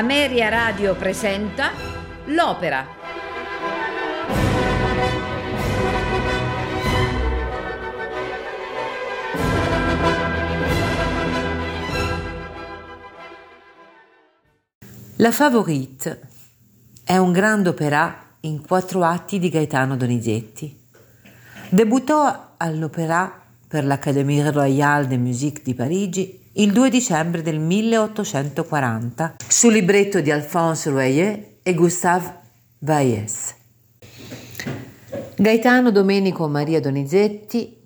Ameria Radio presenta L'Opera. La Favorite è un grande opera in quattro atti di Gaetano Donizetti. Debuttò all'Opéra per l'Académie Royale de Musique di Parigi il 2 dicembre del 1840 sul libretto di Alphonse Royer e Gustave Baez. Gaetano Domenico Maria Donizetti,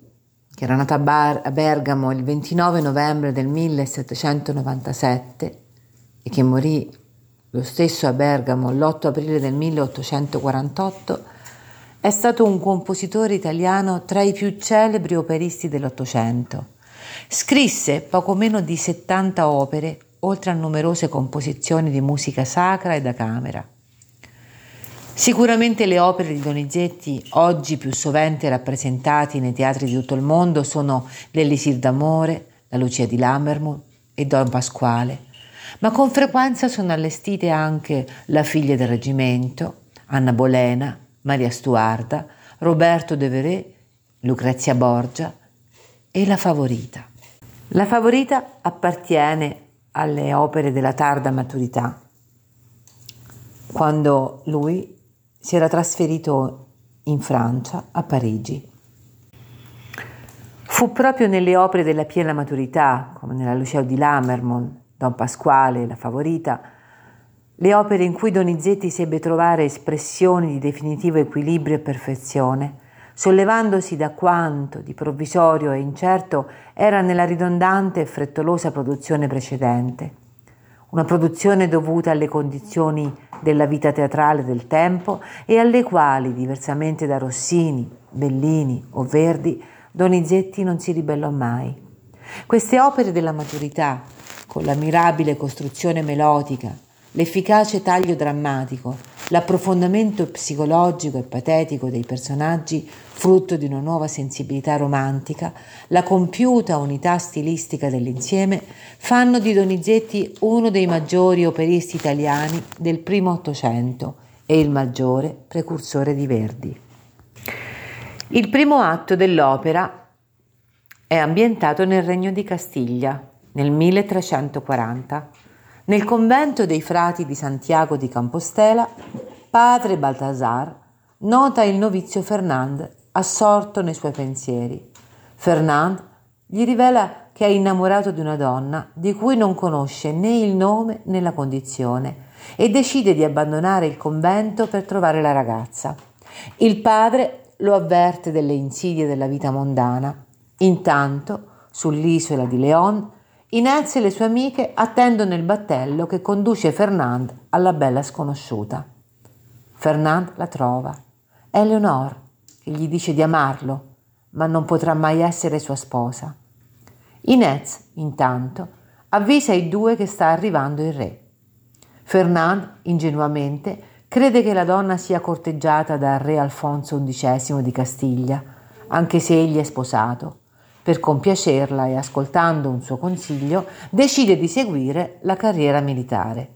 che era nato a, Bar- a Bergamo il 29 novembre del 1797 e che morì lo stesso a Bergamo l'8 aprile del 1848, è stato un compositore italiano tra i più celebri operisti dell'Ottocento Scrisse poco meno di 70 opere, oltre a numerose composizioni di musica sacra e da camera. Sicuramente le opere di Donizetti, oggi più sovente rappresentate nei teatri di tutto il mondo, sono L'Elisir d'amore, La Lucia di Lammermoor e Don Pasquale, ma con frequenza sono allestite anche La figlia del reggimento, Anna Bolena, Maria Stuarda, Roberto De Veré, Lucrezia Borgia e La favorita. La favorita appartiene alle opere della tarda maturità, quando lui si era trasferito in Francia, a Parigi. Fu proprio nelle opere della piena maturità, come nella Lucia di Lammermoor, Don Pasquale, La favorita, le opere in cui Donizetti sebbe trovare espressioni di definitivo equilibrio e perfezione, sollevandosi da quanto di provvisorio e incerto era nella ridondante e frettolosa produzione precedente. Una produzione dovuta alle condizioni della vita teatrale del tempo e alle quali, diversamente da Rossini, Bellini o Verdi, Donizetti non si ribellò mai. Queste opere della maturità, con la mirabile costruzione melodica, l'efficace taglio drammatico, l'approfondimento psicologico e patetico dei personaggi, frutto di una nuova sensibilità romantica, la compiuta unità stilistica dell'insieme, fanno di Donizetti uno dei maggiori operisti italiani del primo Ottocento e il maggiore precursore di Verdi. Il primo atto dell'opera è ambientato nel Regno di Castiglia nel 1340 nel convento dei frati di Santiago di Campostela, padre Baltasar nota il novizio Fernand assorto nei suoi pensieri. Fernand gli rivela che è innamorato di una donna di cui non conosce né il nome né la condizione e decide di abbandonare il convento per trovare la ragazza. Il padre lo avverte delle insidie della vita mondana. Intanto, sull'isola di Leon, Inez e le sue amiche attendono il battello che conduce Fernand alla bella sconosciuta. Fernand la trova. È Leonore che gli dice di amarlo, ma non potrà mai essere sua sposa. Inez, intanto, avvisa i due che sta arrivando il re. Fernand, ingenuamente, crede che la donna sia corteggiata dal re Alfonso XI di Castiglia, anche se egli è sposato per compiacerla e ascoltando un suo consiglio, decide di seguire la carriera militare.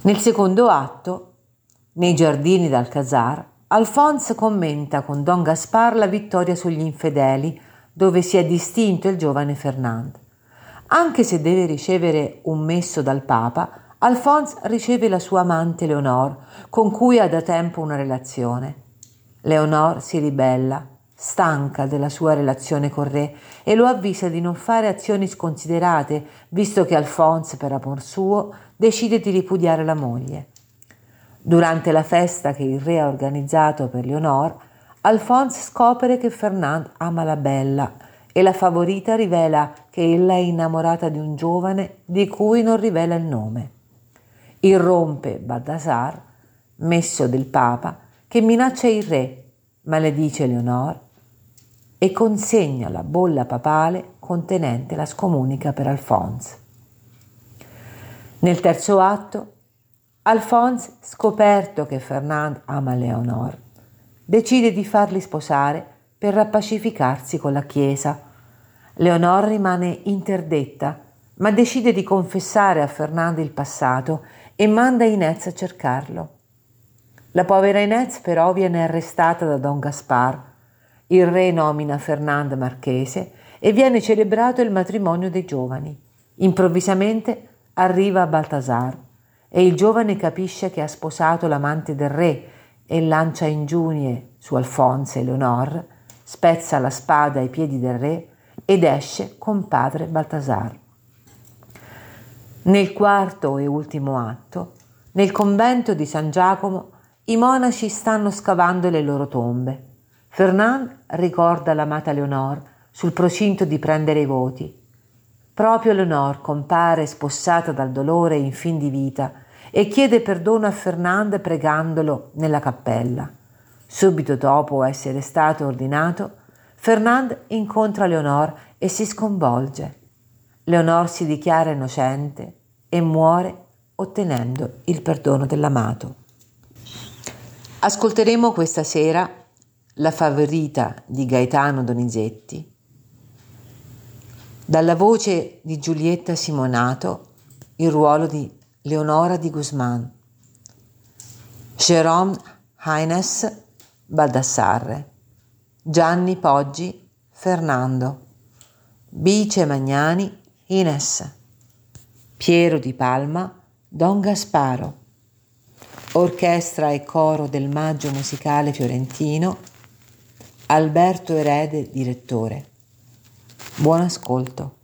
Nel secondo atto, nei giardini d'Alcazar, Alphonse commenta con Don Gaspar la vittoria sugli infedeli, dove si è distinto il giovane Fernand. Anche se deve ricevere un messo dal Papa, Alphonse riceve la sua amante Leonor, con cui ha da tempo una relazione. Leonor si ribella stanca della sua relazione con Re e lo avvisa di non fare azioni sconsiderate, visto che Alphonse, per amor suo, decide di ripudiare la moglie. Durante la festa che il re ha organizzato per Leonor, Alphonse scopre che Fernand ama la bella e la favorita rivela che ella è innamorata di un giovane di cui non rivela il nome. Irrompe Baldassar, messo del Papa, che minaccia il re, maledice Leonor e consegna la bolla papale contenente la scomunica per Alphonse. Nel terzo atto, Alphonse, scoperto che Fernand ama Leonor, decide di farli sposare per rappacificarsi con la Chiesa. Leonor rimane interdetta ma decide di confessare a Fernando il passato e manda Inez a cercarlo. La povera Inez però viene arrestata da Don Gaspar. Il re nomina Fernando marchese e viene celebrato il matrimonio dei giovani. Improvvisamente arriva Baltasar e il giovane capisce che ha sposato l'amante del re e lancia ingiurie su Alfonso e Leonor, spezza la spada ai piedi del re ed esce con padre Baltasar. Nel quarto e ultimo atto, nel convento di San Giacomo, i monaci stanno scavando le loro tombe. Fernand ricorda l'amata Leonor sul procinto di prendere i voti. Proprio Leonor compare spossata dal dolore in fin di vita e chiede perdono a Fernand pregandolo nella cappella. Subito dopo essere stato ordinato, Fernand incontra Leonor e si sconvolge. Leonor si dichiara innocente e muore ottenendo il perdono dell'amato. Ascolteremo questa sera la favorita di Gaetano Donizetti. Dalla voce di Giulietta Simonato il ruolo di Leonora di Guzman, Jérôme Haines Baldassarre, Gianni Poggi Fernando, Bice Magnani Ines, Piero di Palma Don Gasparo, orchestra e coro del Maggio Musicale Fiorentino, Alberto Erede direttore. Buon ascolto.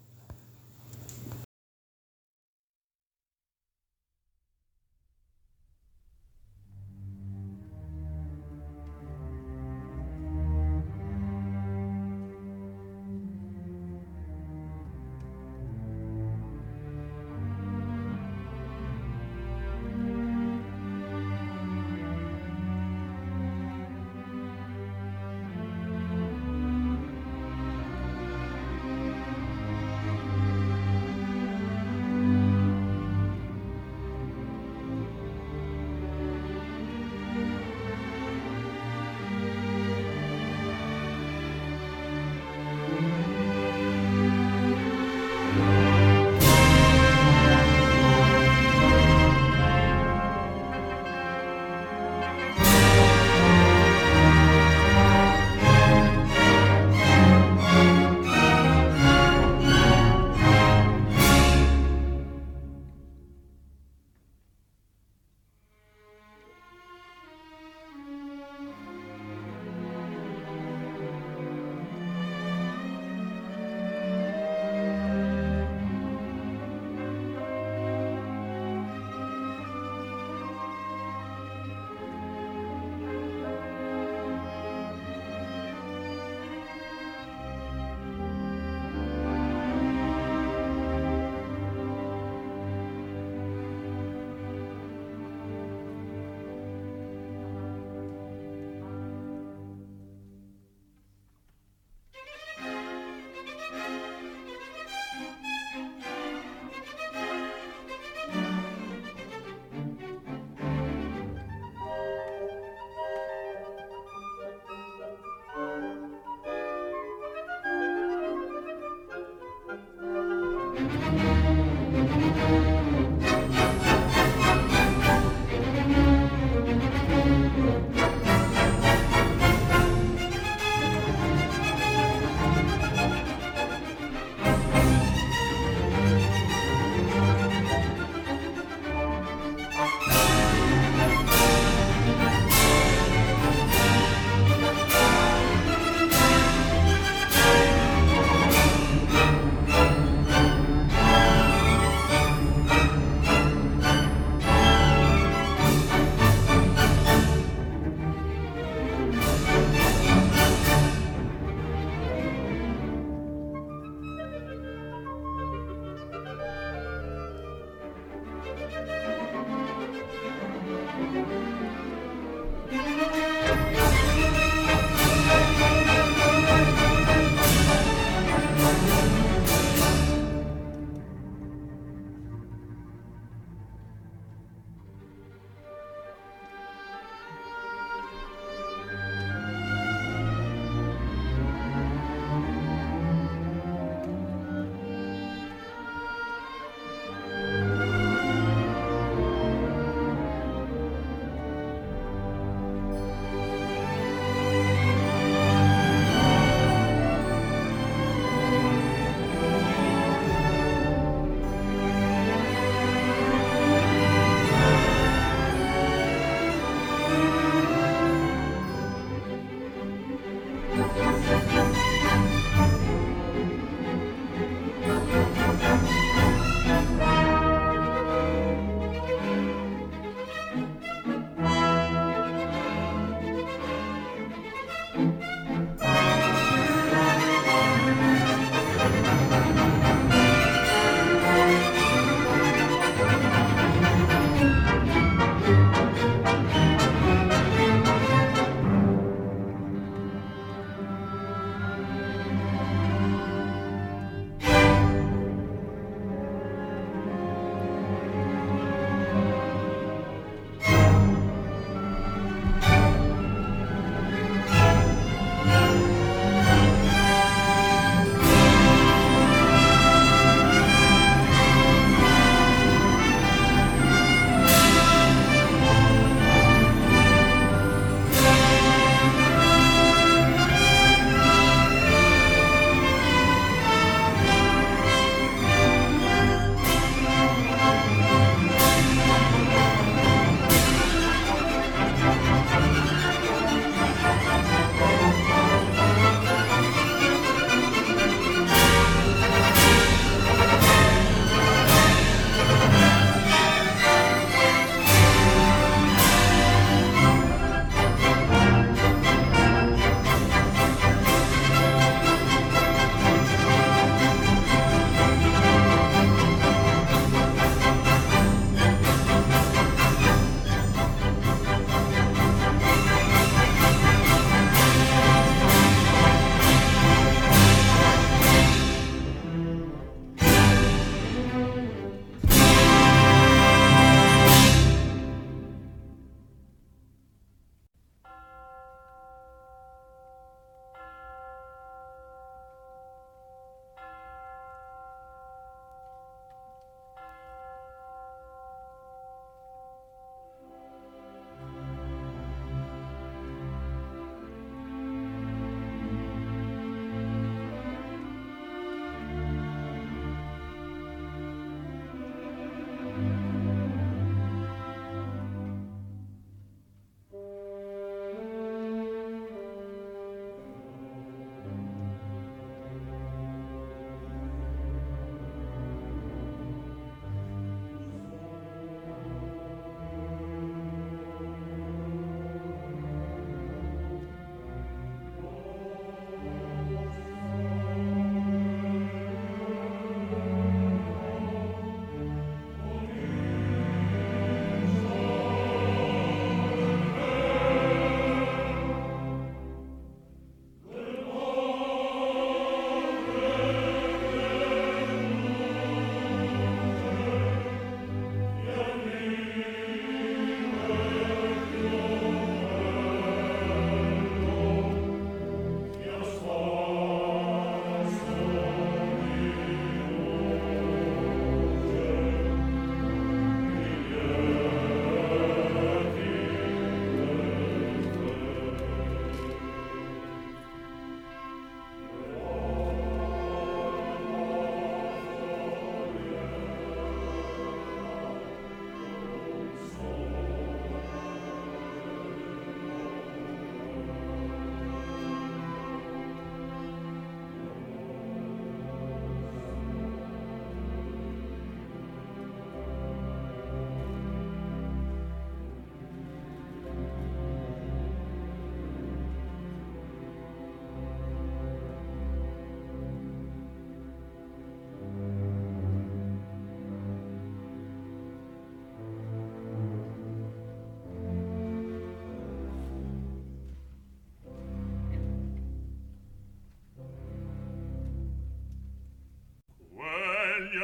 gli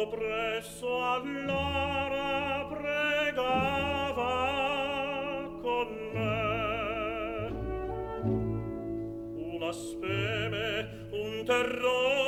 morto presso all'ara pregava con me. Una speme un terrore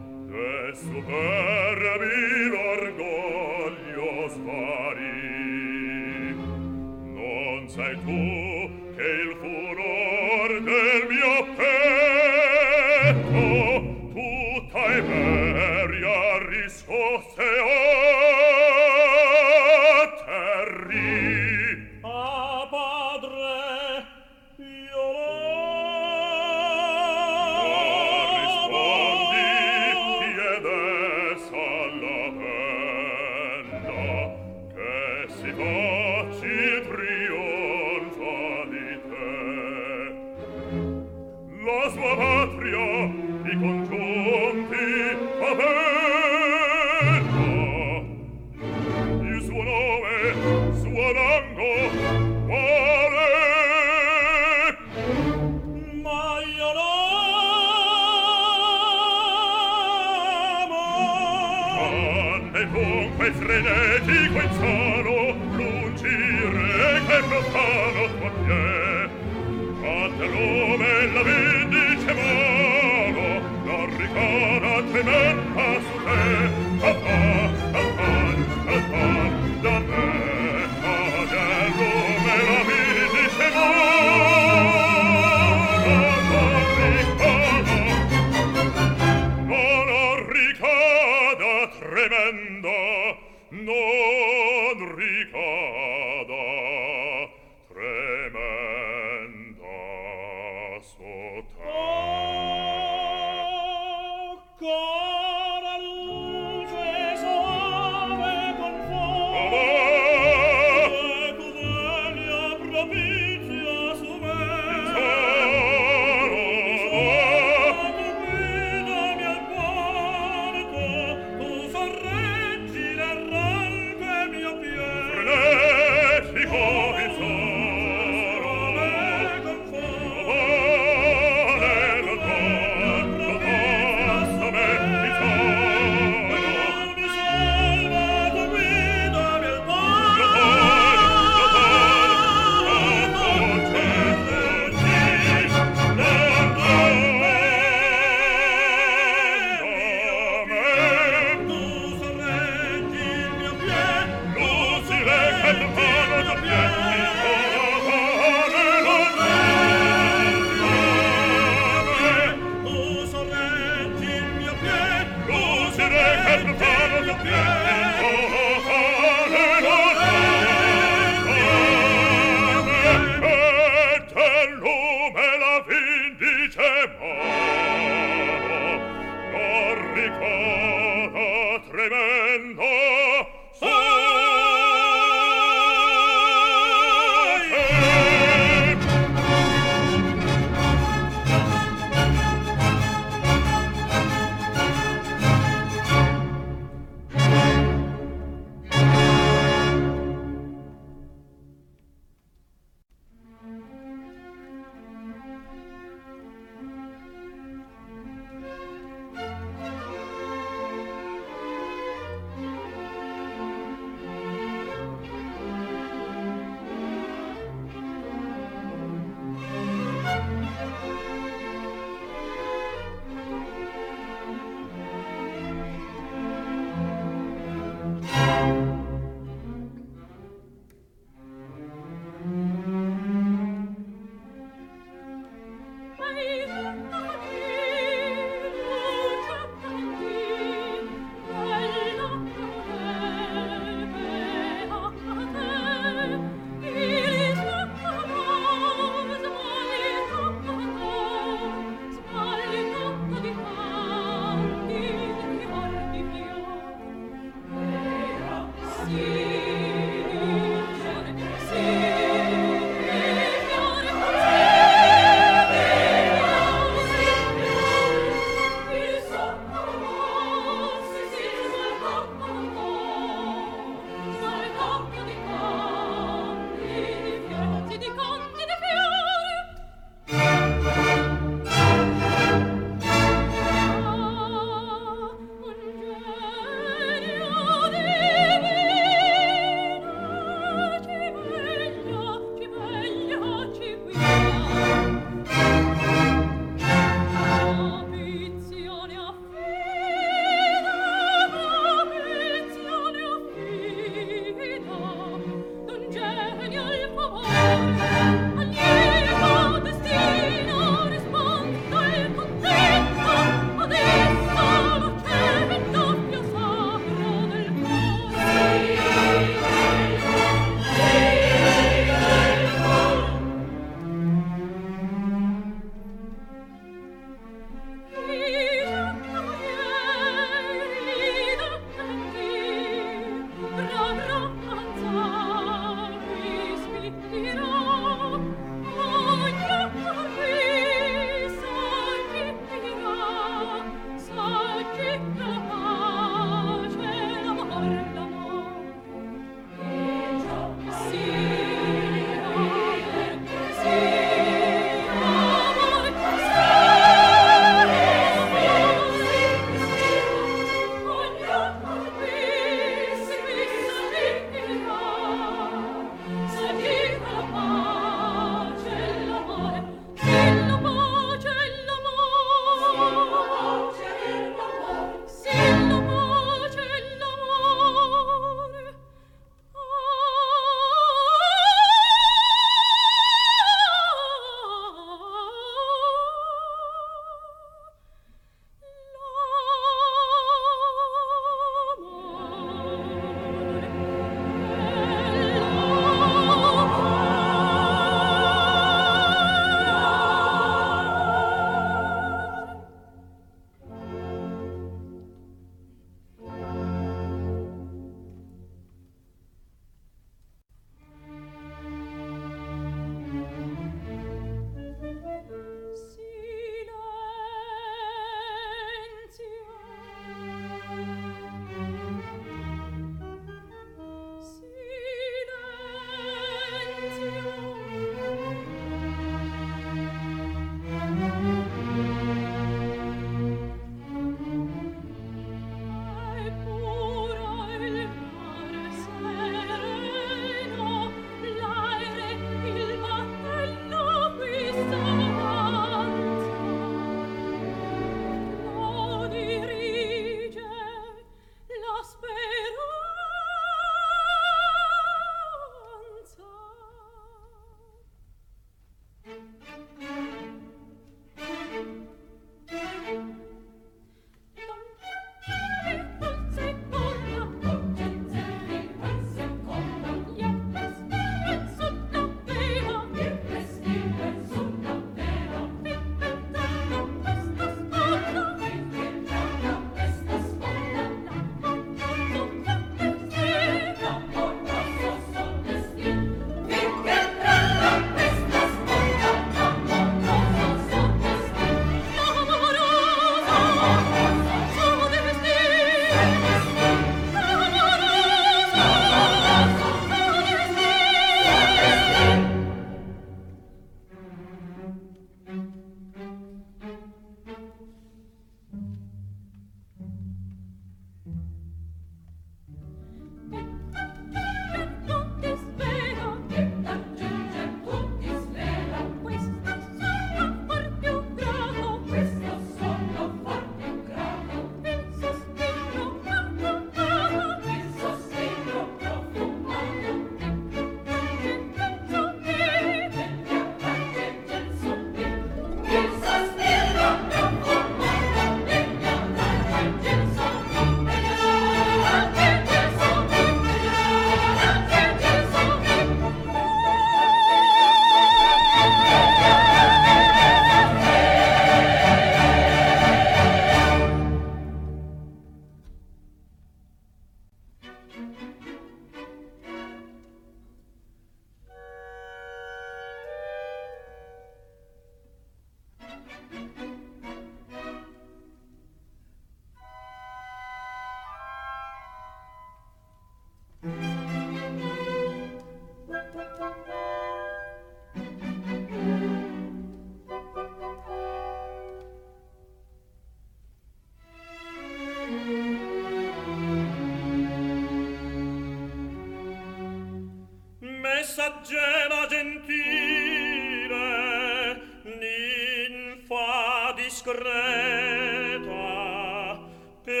poeta che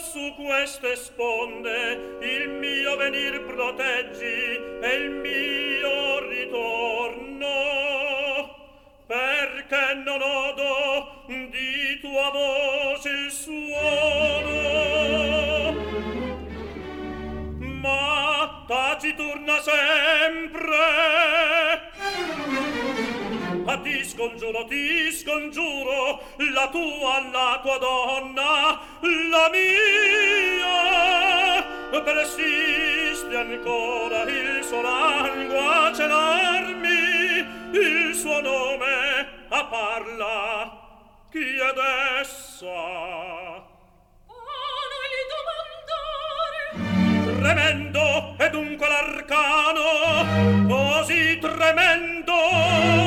su queste sponde il mio venir proteggi e il mio ritorno perché non odo di tua voce il suono. Ma taciturna sempre scongiuro, ti scongiuro, la tua, la tua donna, la mia, persiste ancora il suo langue a celarmi, il suo nome a parla. Chi è essa? Oh, non gli domandare! Tremendo è dunque l'arcano, così tremendo!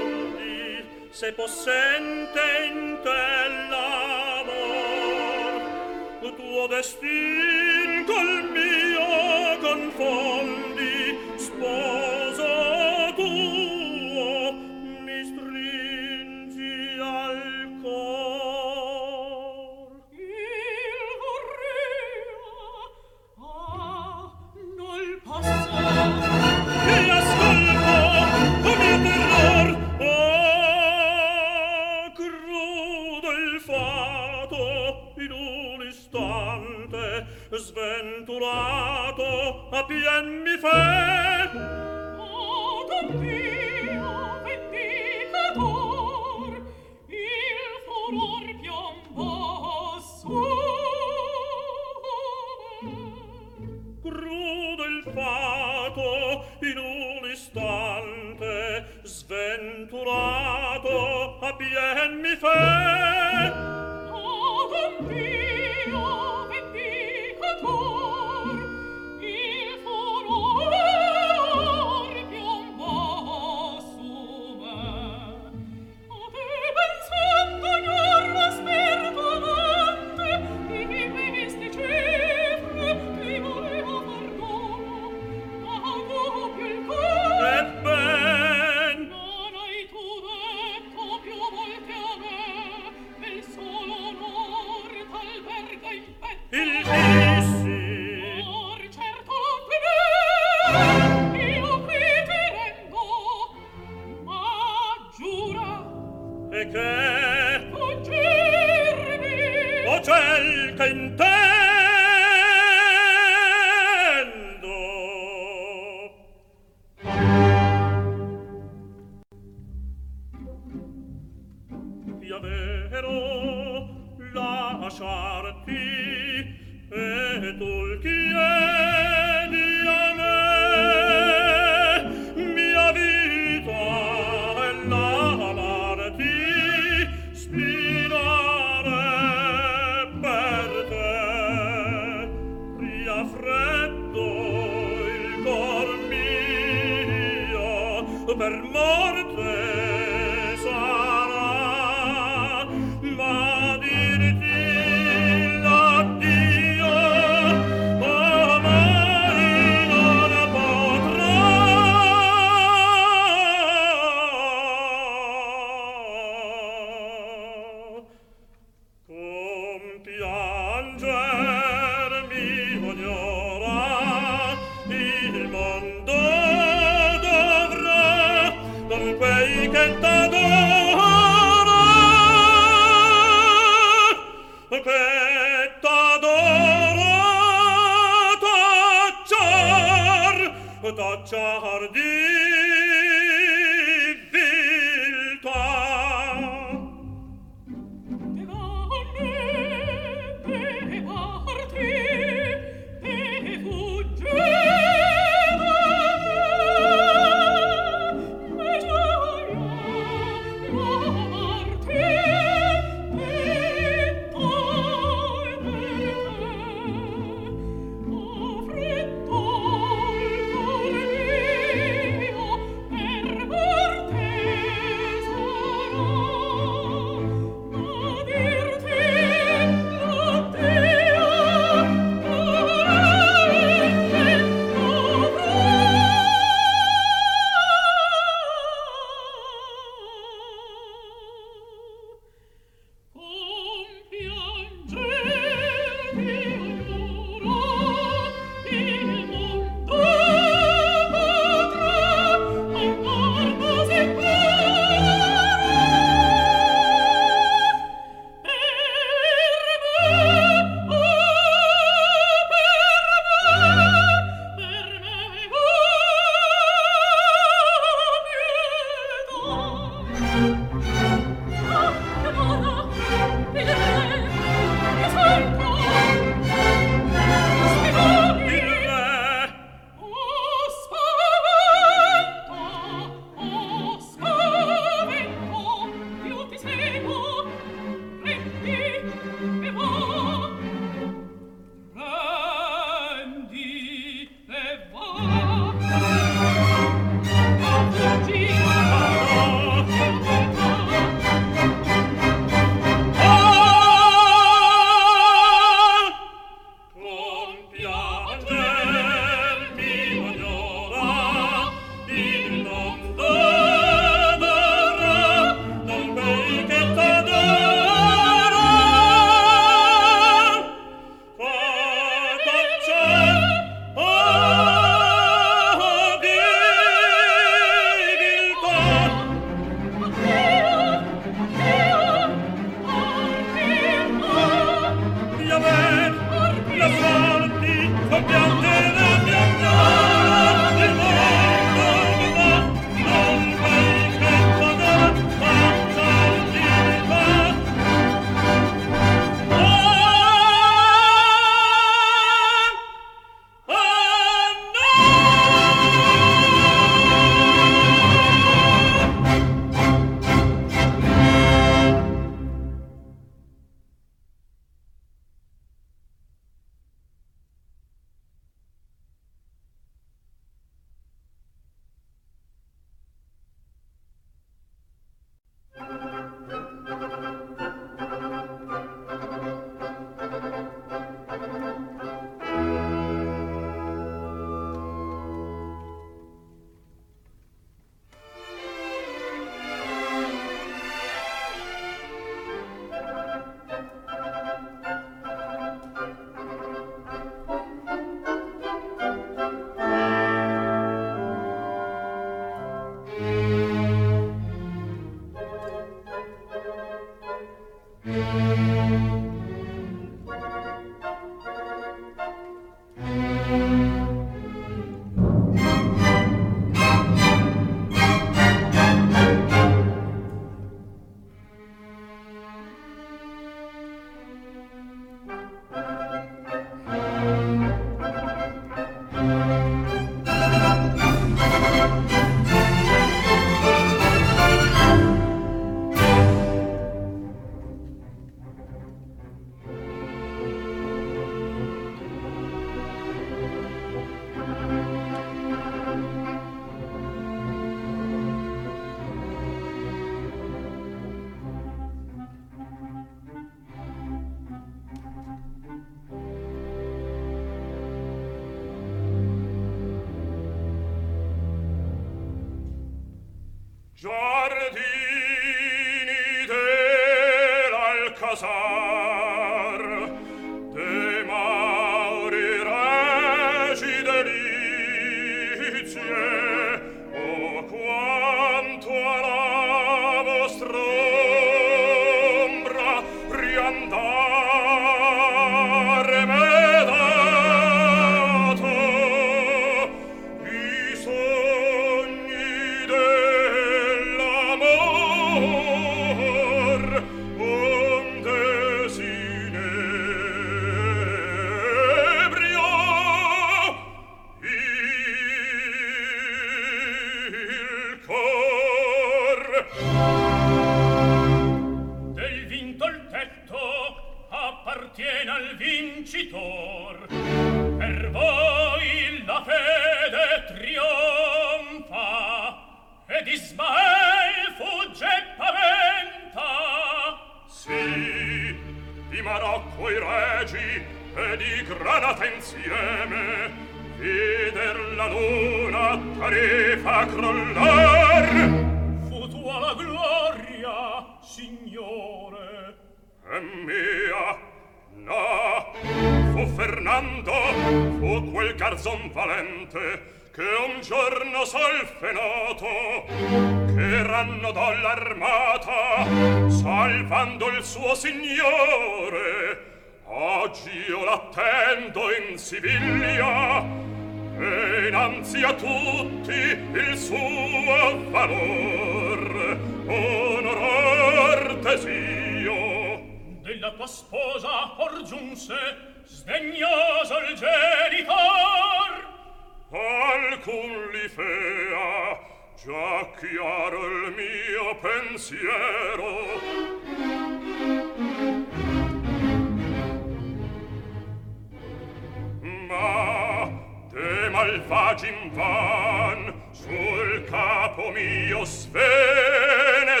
malvagim van sul capo mio svenetur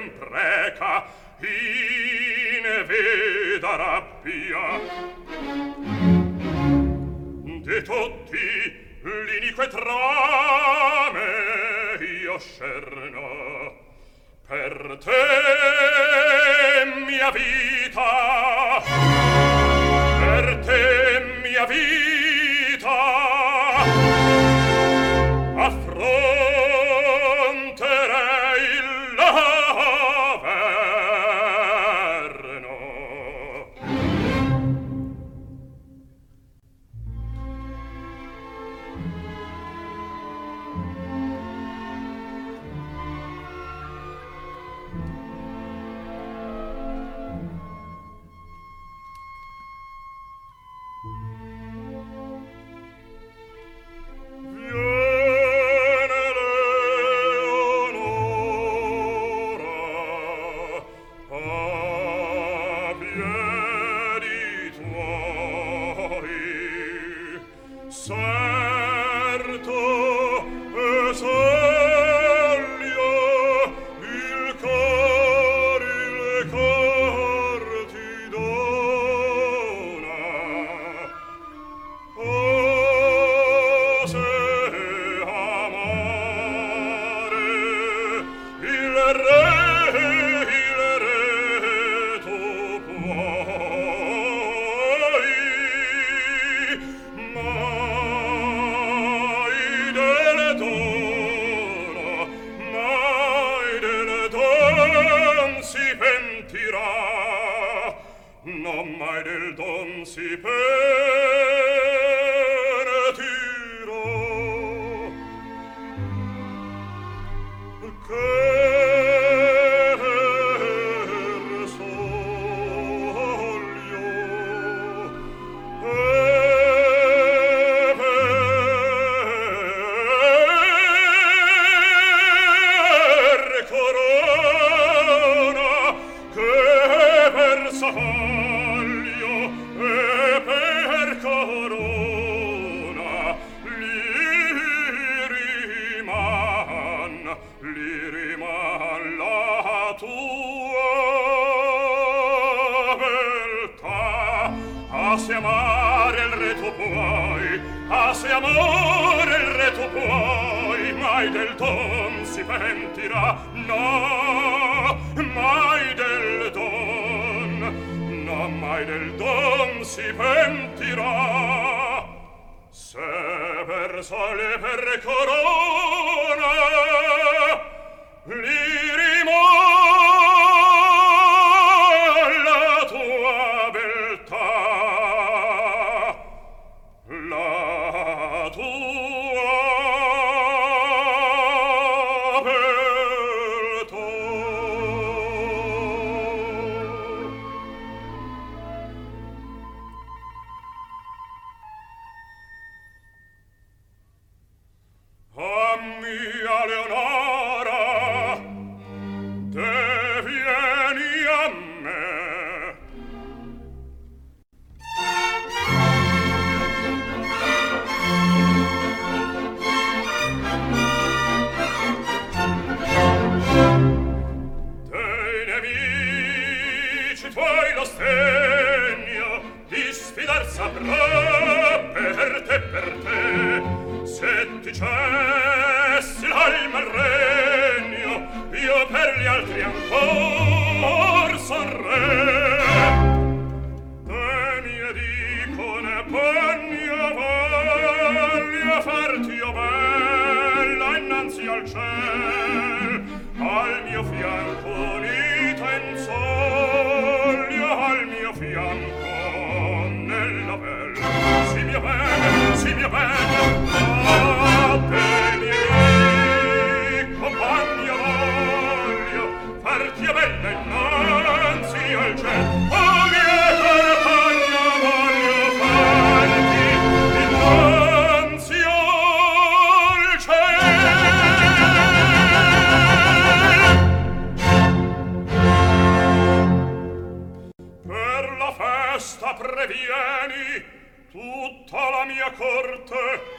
impreca in veda rabbia. De tutti l'inique trame io scerno. Per te mia vita per te mia vita innanzi al ciel al mio fianco li tenzoglia al mio fianco nella bella si mia bene si mia bene appeni compagna voglio farti a bella innanzi al ciel. corte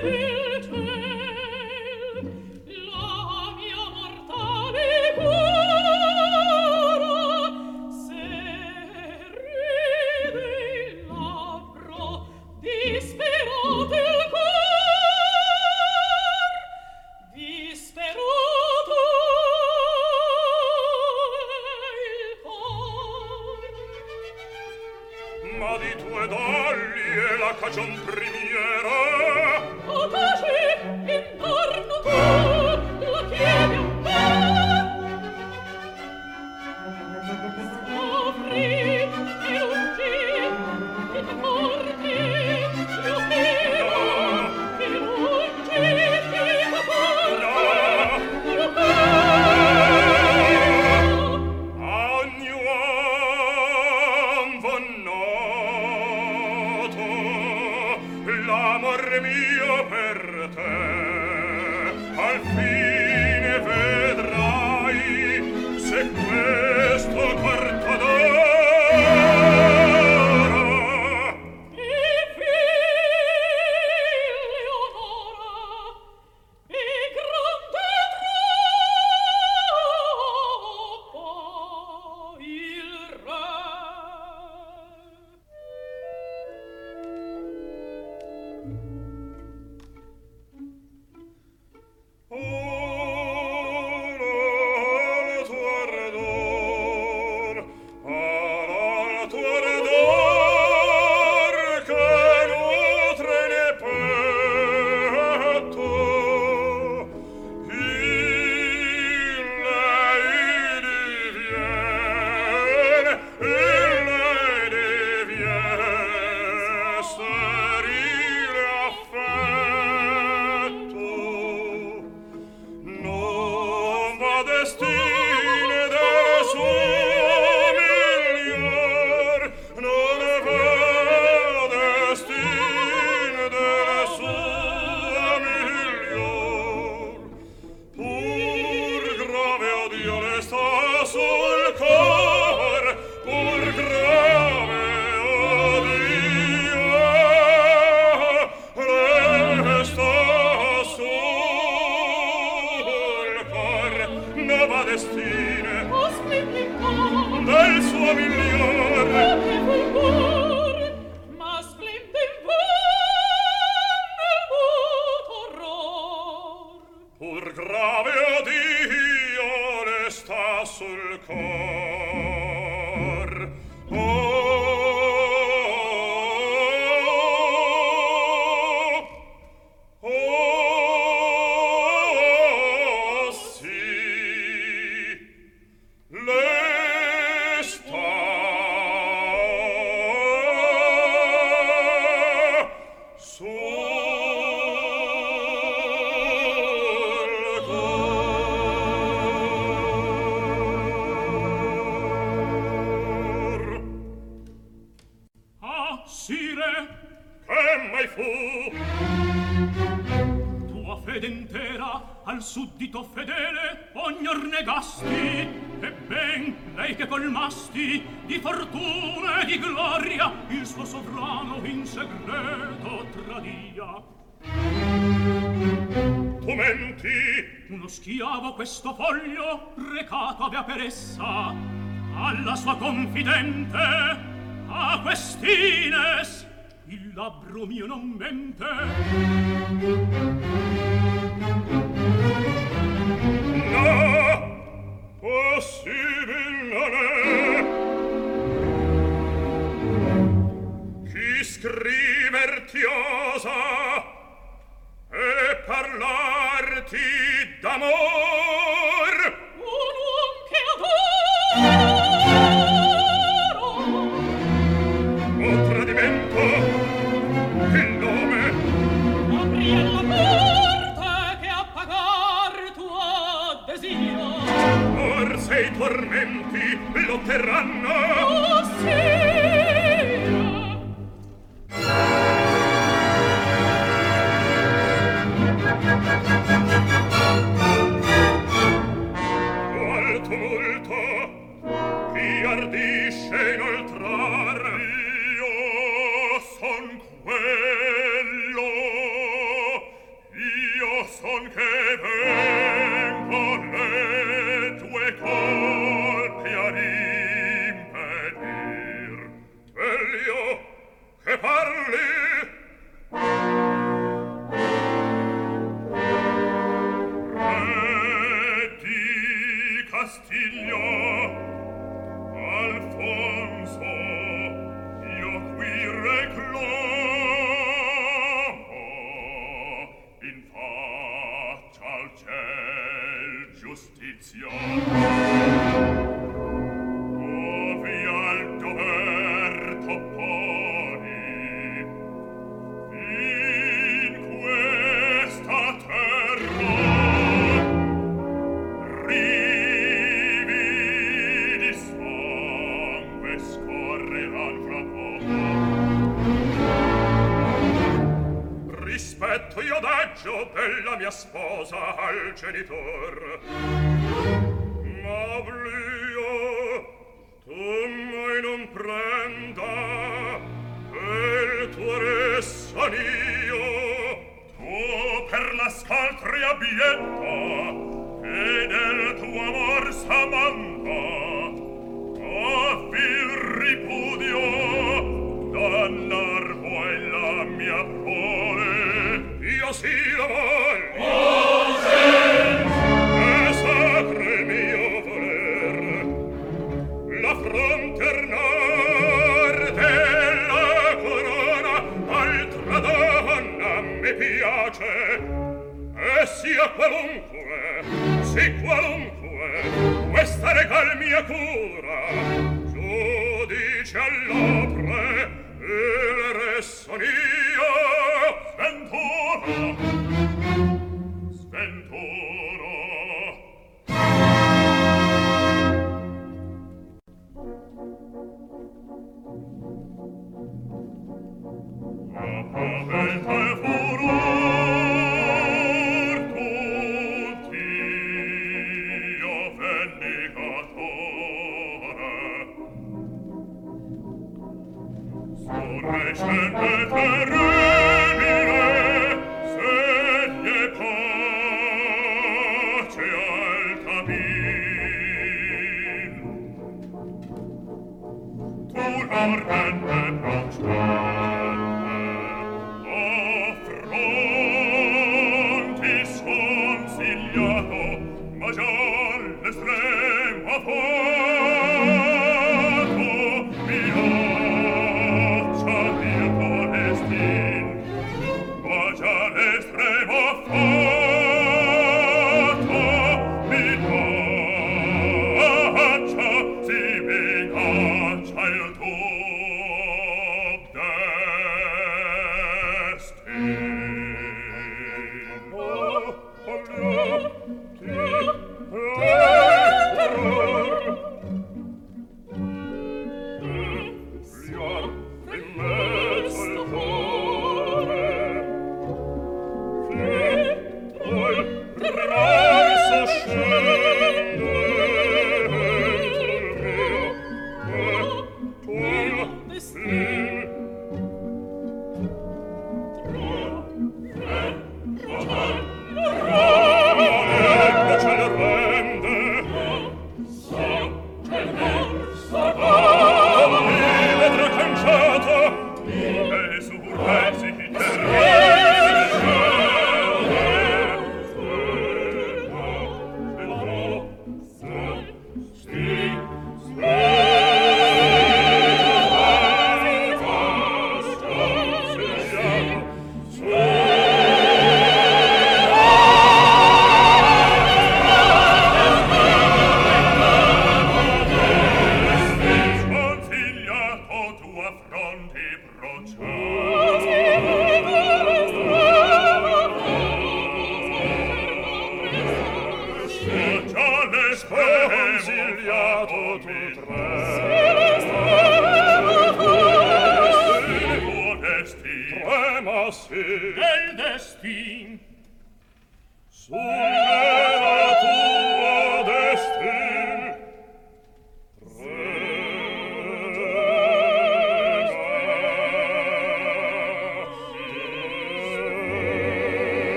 baby.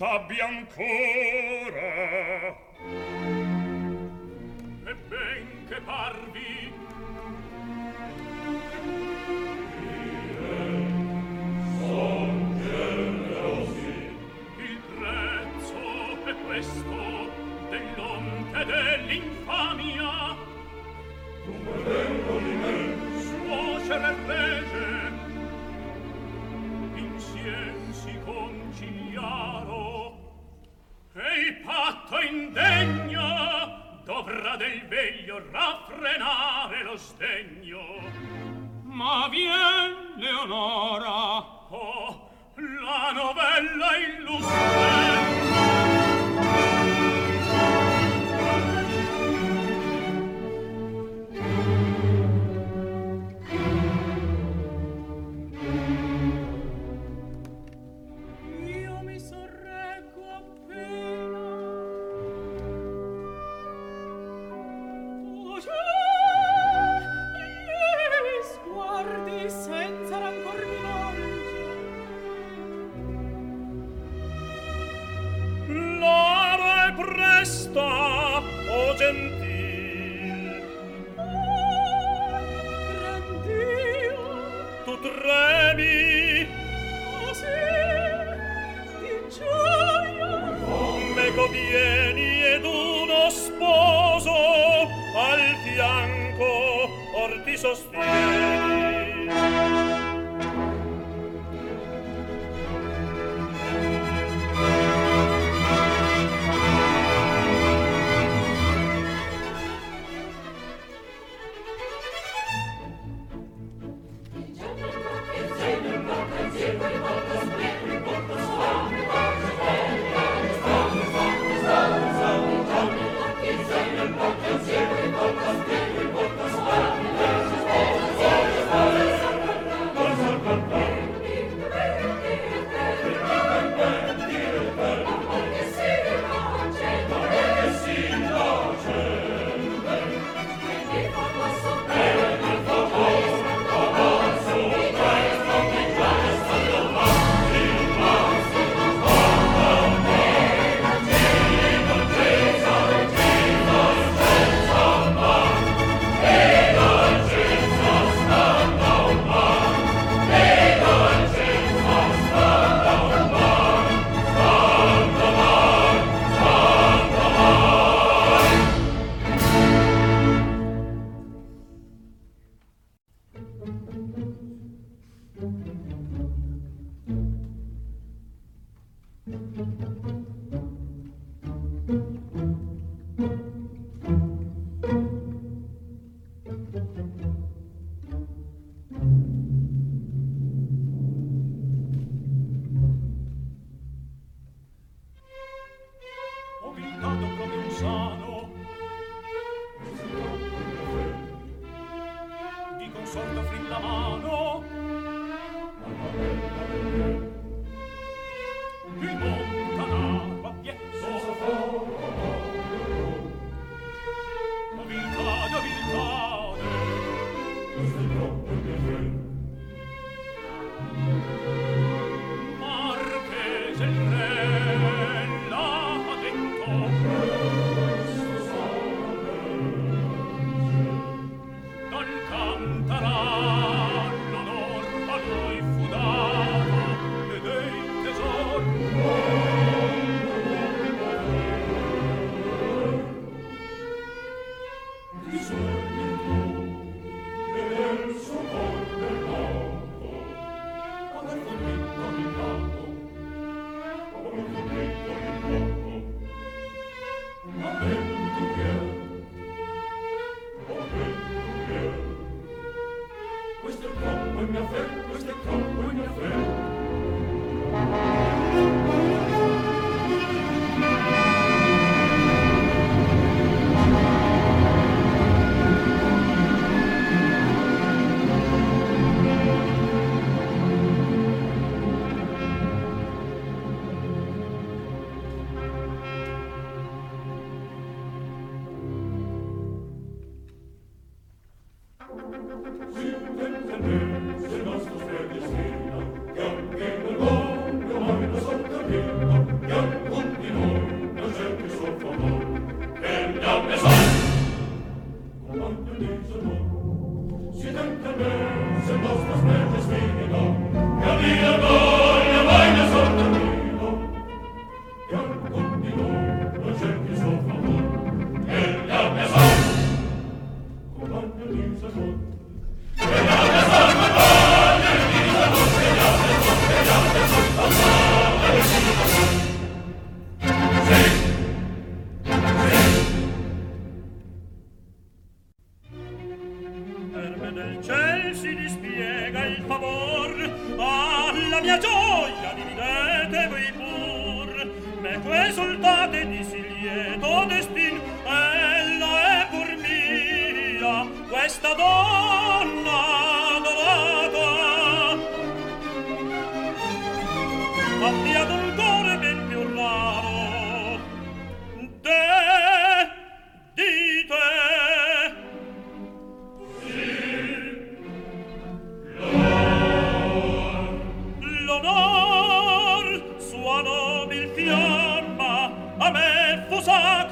tinta bianco.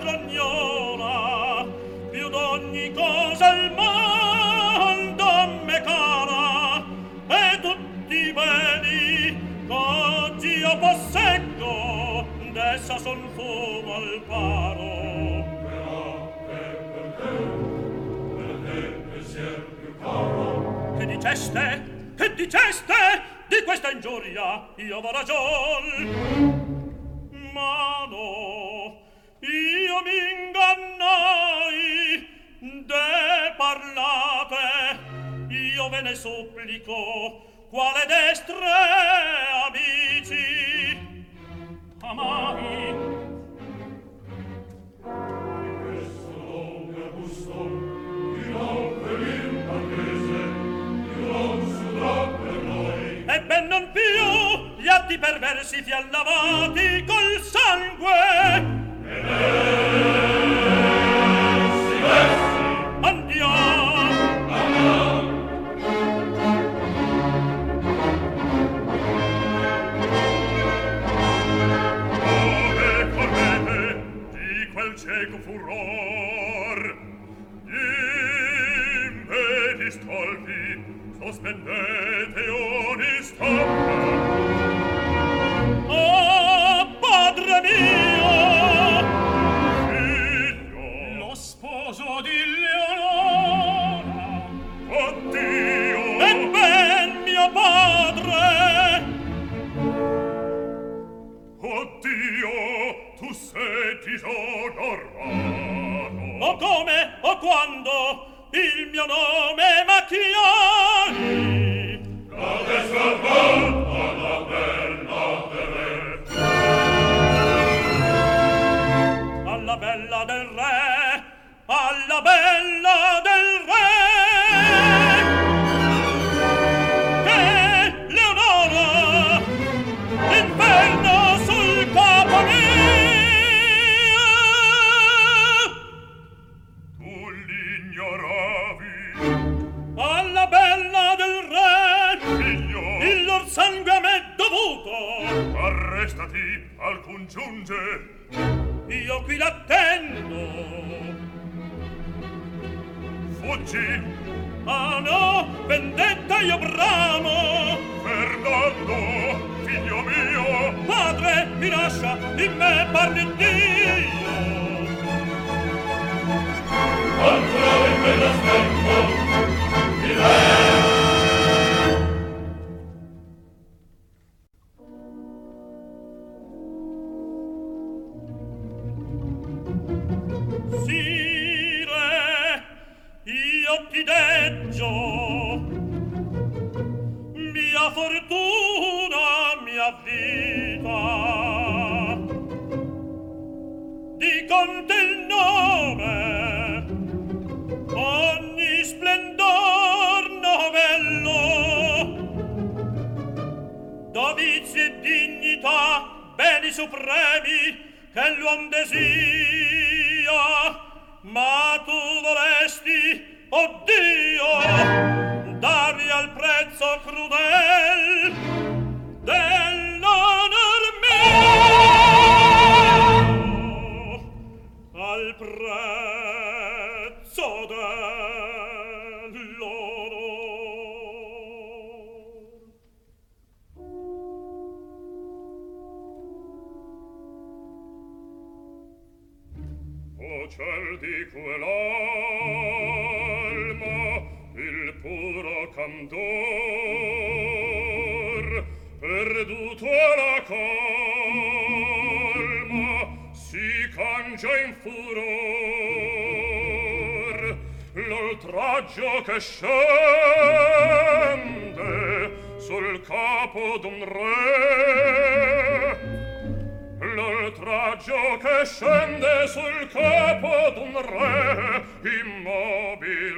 crognola più d'ogni cosa al me cara. E tutti i beni ch'oggi posseggo d'essa son fumo paro. Che per te per te che ser più che diceste? Che di questa ingiuria io ho ragione. ve ne supplico quale destre amici? Amami. In questo nome augusto di rompe l'impartese di non sudrà per noi e ben non più gli atti perversi fian lavati col sangue. Vendete onestà. Oh, padre mio! Figlio! Lo sposo di Leonora! Oddio! E ben mio padre! Oddio! Tu sei disonorato! O come? O quando? il mio nome Macchiani. Rode scappò alla bella del re. Alla bella del re, alla bella del re. Sangue a me dovuto! Arrestati, alcun giunge! Io qui l'attendo! Fuggi! Ah no, vendetta io bramo! Fernando, figlio mio! Padre, mi lascia, in me parli Dio! Ancora in me l'aspetto, di Sire, pioppideggio mia fortuna mia vita. Di conte il nome. Ogni splendor novello. Dovizi e dignità beni supremi che l'uom desia. Ma tu volesti Oh oddio dargli al prezzo crudel dell'onor mio al prezzo dell'onor. O ciel di quello candor perduto la calma si cangia in furor. L'oltraggio che scende sul capo d'un re. L'oltraggio che scende sul capo d'un re immobile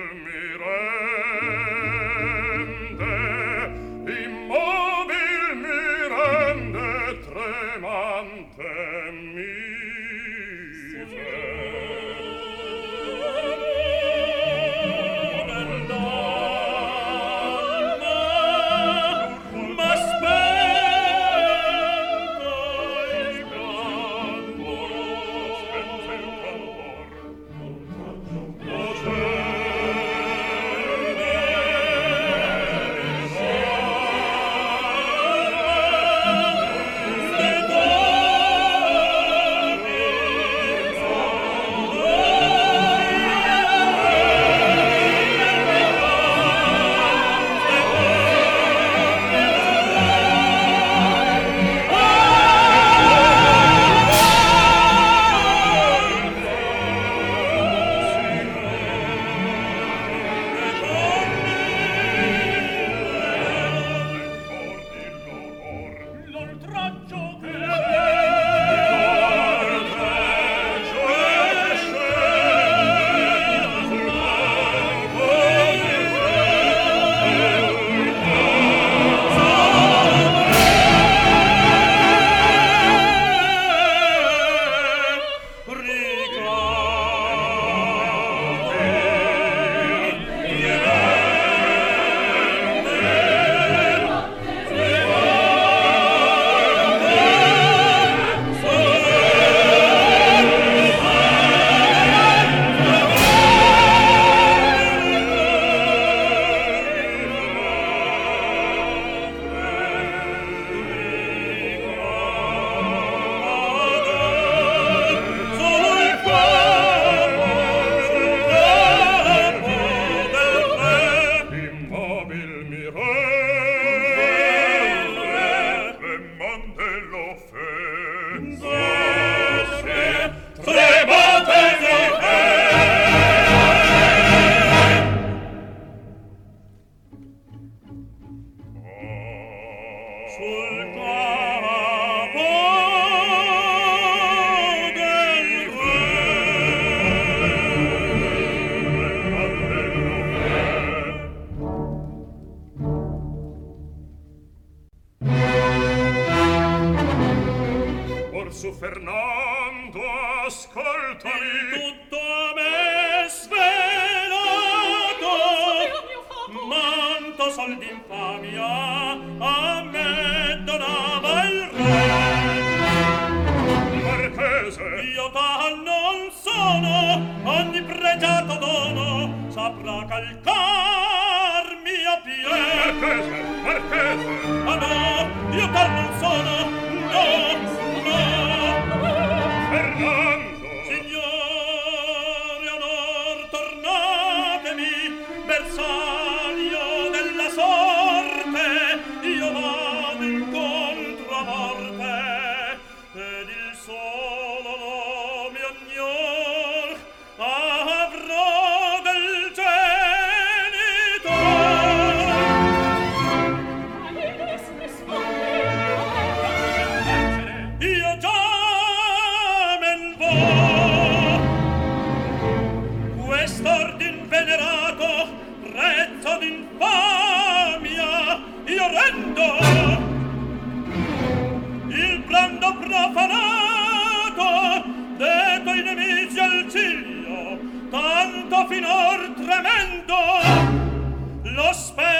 tanto finor tremendo. Lo spero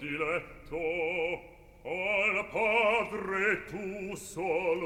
diletto al padre tu sol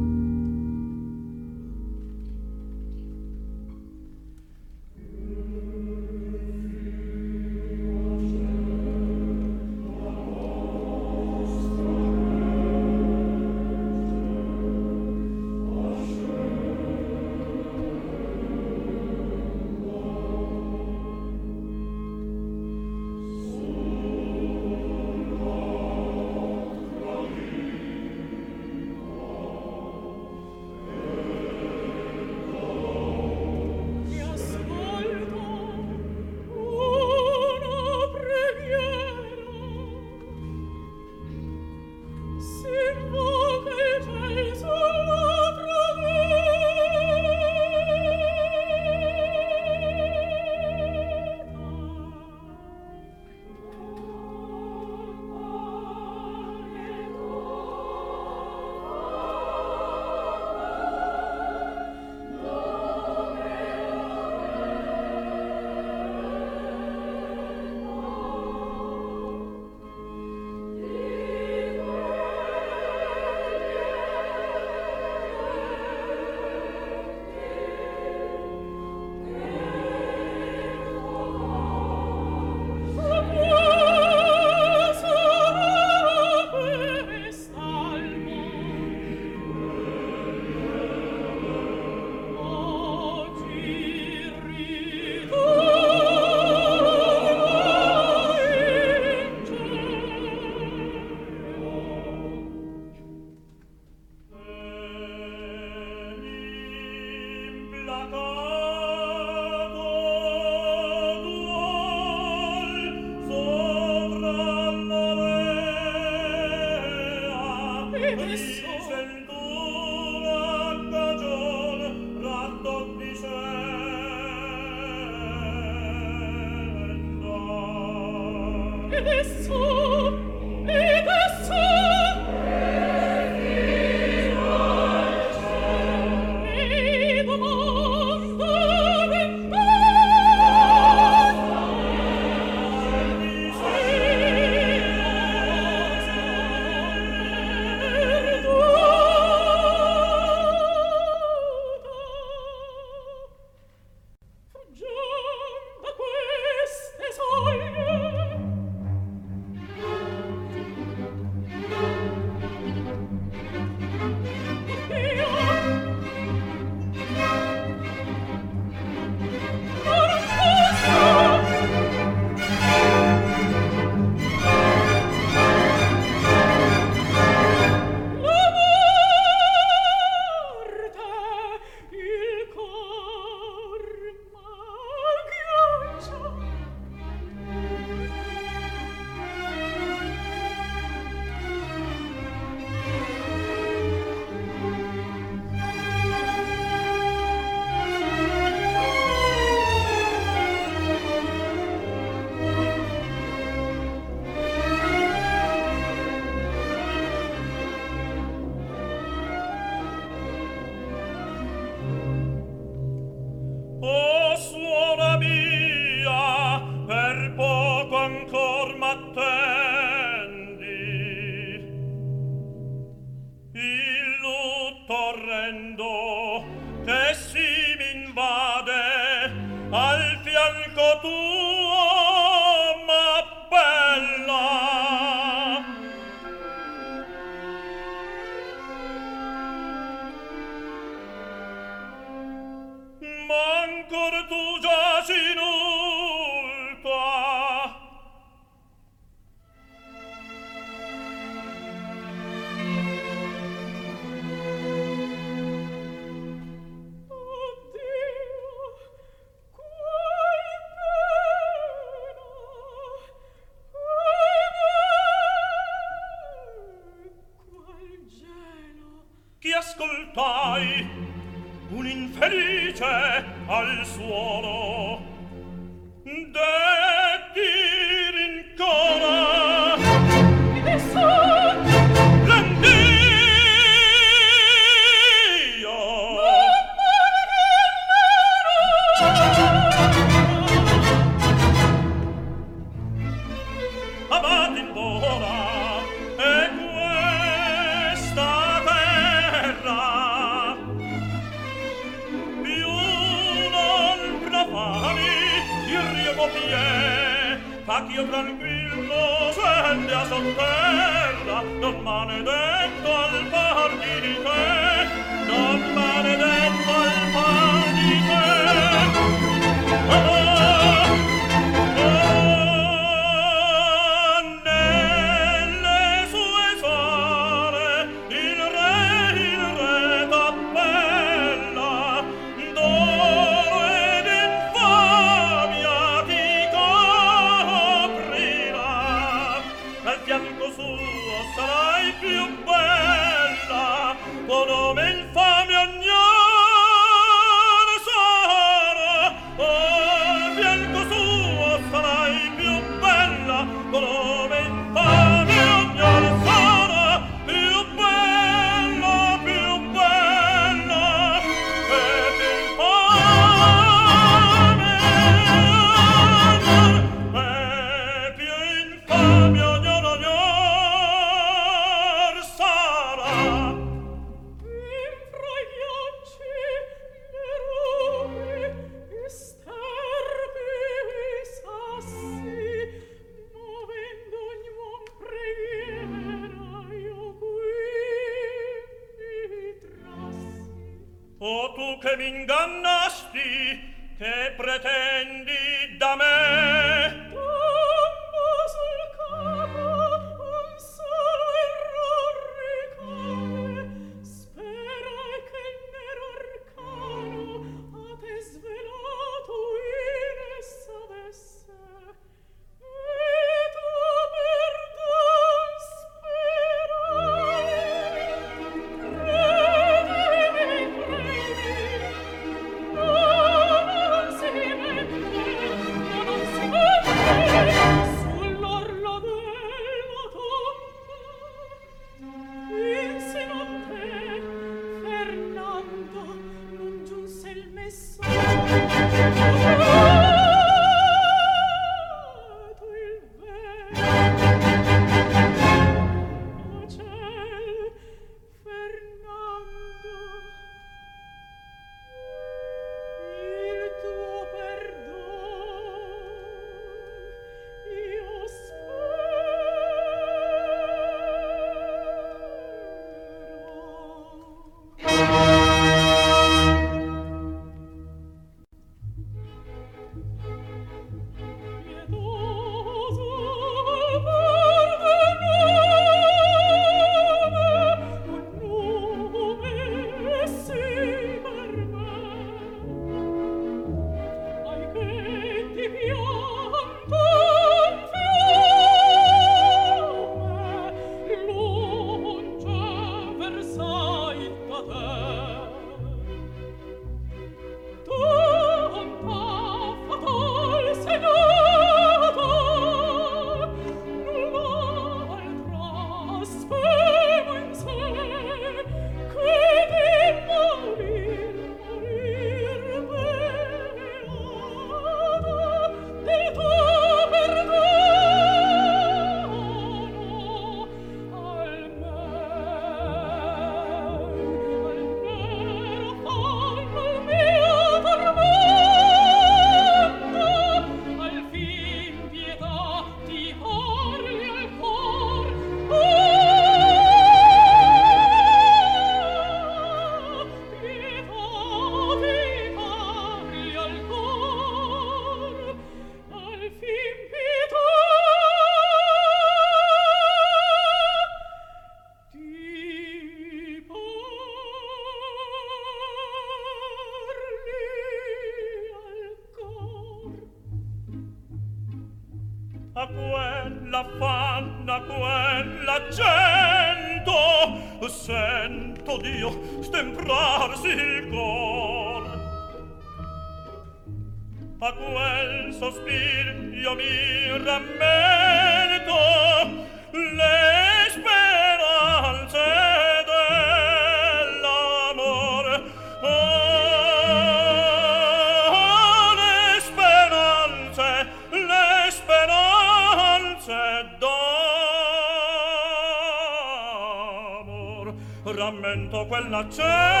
quel lacero